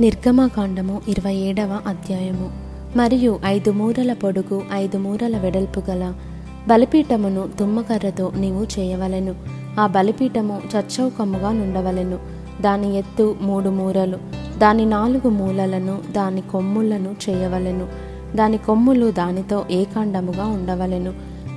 నిర్గమకాండము ఇరవై ఏడవ అధ్యాయము. మరియు ఐదు మూరల పొడుగు ఐదు మూరల వెడల్పు గల బలిపీఠమును తుమ్మకర్రతో నీవు చేయవలెను. ఆ బలిపీఠము చచ్చౌకముగా నుండవలెను. దాని ఎత్తు మూడు మూరలు దాని నాలుగు మూలలను దాని కొమ్ములను చేయవలెను. దాని కొమ్ములు దానితో ఏకాండముగా ఉండవలెను.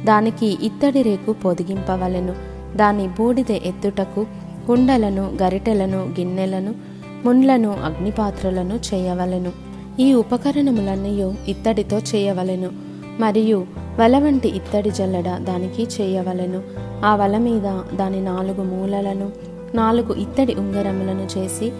దానికి ఇత్తడి రేకు పొదిగింపవలెను. దాని బూడిద ఎత్తుటకు కుండలను గరిటెలను గిన్నెలను ముండ్లను అగ్నిపాత్రలను చేయవలెను. ఈ ఉపకరణములన్నయు ఇత్తడితో చేయవలెను. మరియు వల వంటి ఇత్తడి జల్లడ దానికి చేయవలెను. ఆ వల మీద దాని నాలుగు మూలలను నాలుగు ఇత్తడి ఉంగరములను చేసి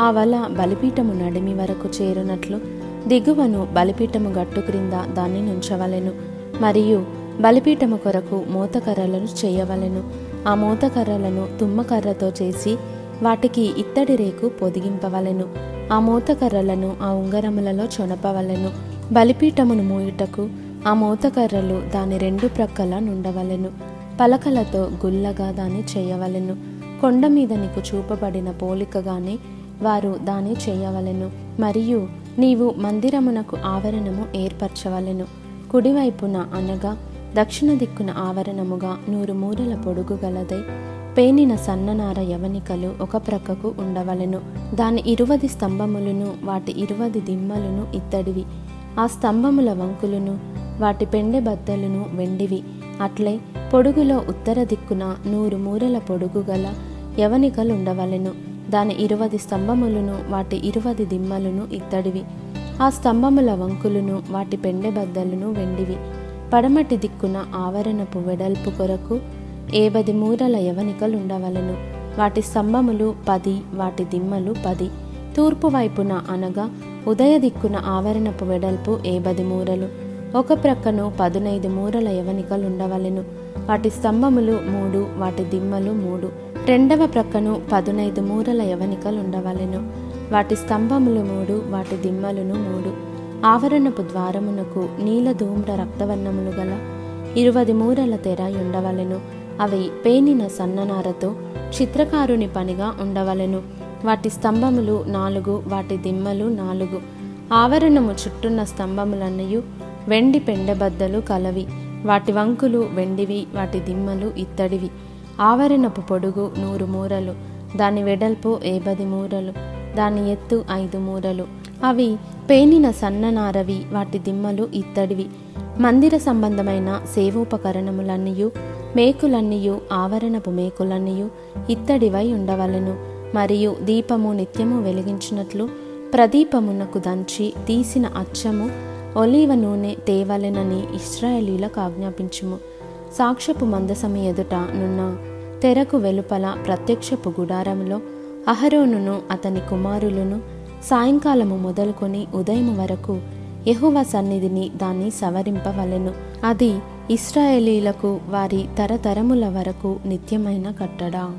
ఆ వల బలిపీఠము నడిమి వరకు చేరునట్లు దిగువను బలిపీఠము గట్టు క్రింద దాన్ని నుంచవలెను. మరియు బలిపీఠము కొరకు మూతకర్రలను చేయవలెను. ఆ మూతకర్రలను తుమ్మకర్రతో చేసి వాటికి ఇత్తడి రేకు పొదిగింపవలెను ఆ మూతకర్రలను ఆ ఉంగరములలో చొనపవలెను. బలిపీఠమును మూయుటకు ఆ మూతకర్రలు దాని రెండు ప్రక్కల నుండవలెను. పలకలతో గుల్లగా దాన్ని చేయవలెను. కొండ మీద నీకు చూపబడిన పోలికగానే వారు దాన్ని చేయవలెను. మరియు నీవు మందిరమునకు ఆవరణము ఏర్పరచవలెను. కుడివైపున అనగా దక్షిణ దిక్కున ఆవరణముగా నూరు మూరల పొడుగు గలదై పేనిన సన్ననార యవనికలు ఒక ప్రక్కకు ఉండవలెను. దాని ఇరువది స్తంభములను వాటి ఇరువది దిమ్మలను ఇత్తడివి. ఆ స్తంభముల వంకులను వాటి పెండె బద్దలను వెండివి. అట్లే పొడుగులో ఉత్తర దిక్కున నూరు మూరల పొడుగు గల యవనికలుండవలెను దాని ఇరువది స్తంభములను వాటి ఇరువది దిమ్మలను ఇత్తడివి. ఆ స్తంభముల వంకులను వాటి పెండె బద్దలను వెండివి. పడమటి దిక్కున ఆవరణపు వెడల్పు కొరకు ఏబది మూరల యవనికలుండవలను. వాటి స్తంభములు పది వాటి దిమ్మలు పది. తూర్పు వైపున అనగా ఉదయ దిక్కున ఆవరణపు వెడల్పు ఏబది మూరలు. ఒక ప్రక్కను పదునైదు మూరల యవనికలుండవలెను. వాటి స్తంభములు మూడు వాటి దిమ్మలు మూడు. రెండవ ప్రక్కను పదునైదు మూరల యవనికలుండవలెను. వాటి స్తంభములు మూడు వాటి దిమ్మలును మూడు. ఆవరణపు ద్వారమునకు నీల ధూమ్ర రక్తవర్ణములు గల ఇరువది మూరల తెర ఉండవలెను అవి పేనిన సన్ననారతో చిత్రకారుని పనిగా ఉండవలెను. వాటి స్తంభములు నాలుగు వాటి దిమ్మలు నాలుగు. ఆవరణము చుట్టున్న స్తంభములన్నయు వెండి పెండబద్దలు కలవి. వాటి వంకులు వెండివి వాటి దిమ్మలు ఇత్తడివి. ఆవరణపు పొడుగు నూరు మూరలు దాని వెడల్పు ఏబది మూరలు దాని ఎత్తు ఐదు మూరలు. అవి పేనిన సన్ననారవి వాటి దిమ్మలు ఇత్తడివి. మందిర సంబంధమైన సేవోపకరణములన్నయు మేకులన్నయు ఆవరణపు మేకులన్నయు ఇత్తడివై ఉండవలెను. మరియు దీపము నిత్యము వెలిగించినట్లు ప్రదీపమునకు దంచి తీసిన అచ్చము ఒలీవ నూనె తేవలెనని ఇస్రాయేలీలకు ఆజ్ఞాపించుము. సాక్ష్యపు మందసము ఎదుట నున్న తెరకు వెలుపల ప్రత్యక్షపు గుడారంలో అహరోనును అతని కుమారులను సాయంకాలము మొదలుకొని ఉదయం వరకు యహువ సన్నిధిని దాన్ని సవరింపవలెను. అది ఇస్రాయేలీలకు వారి తరతరముల వరకు నిత్యమైన కట్టడా.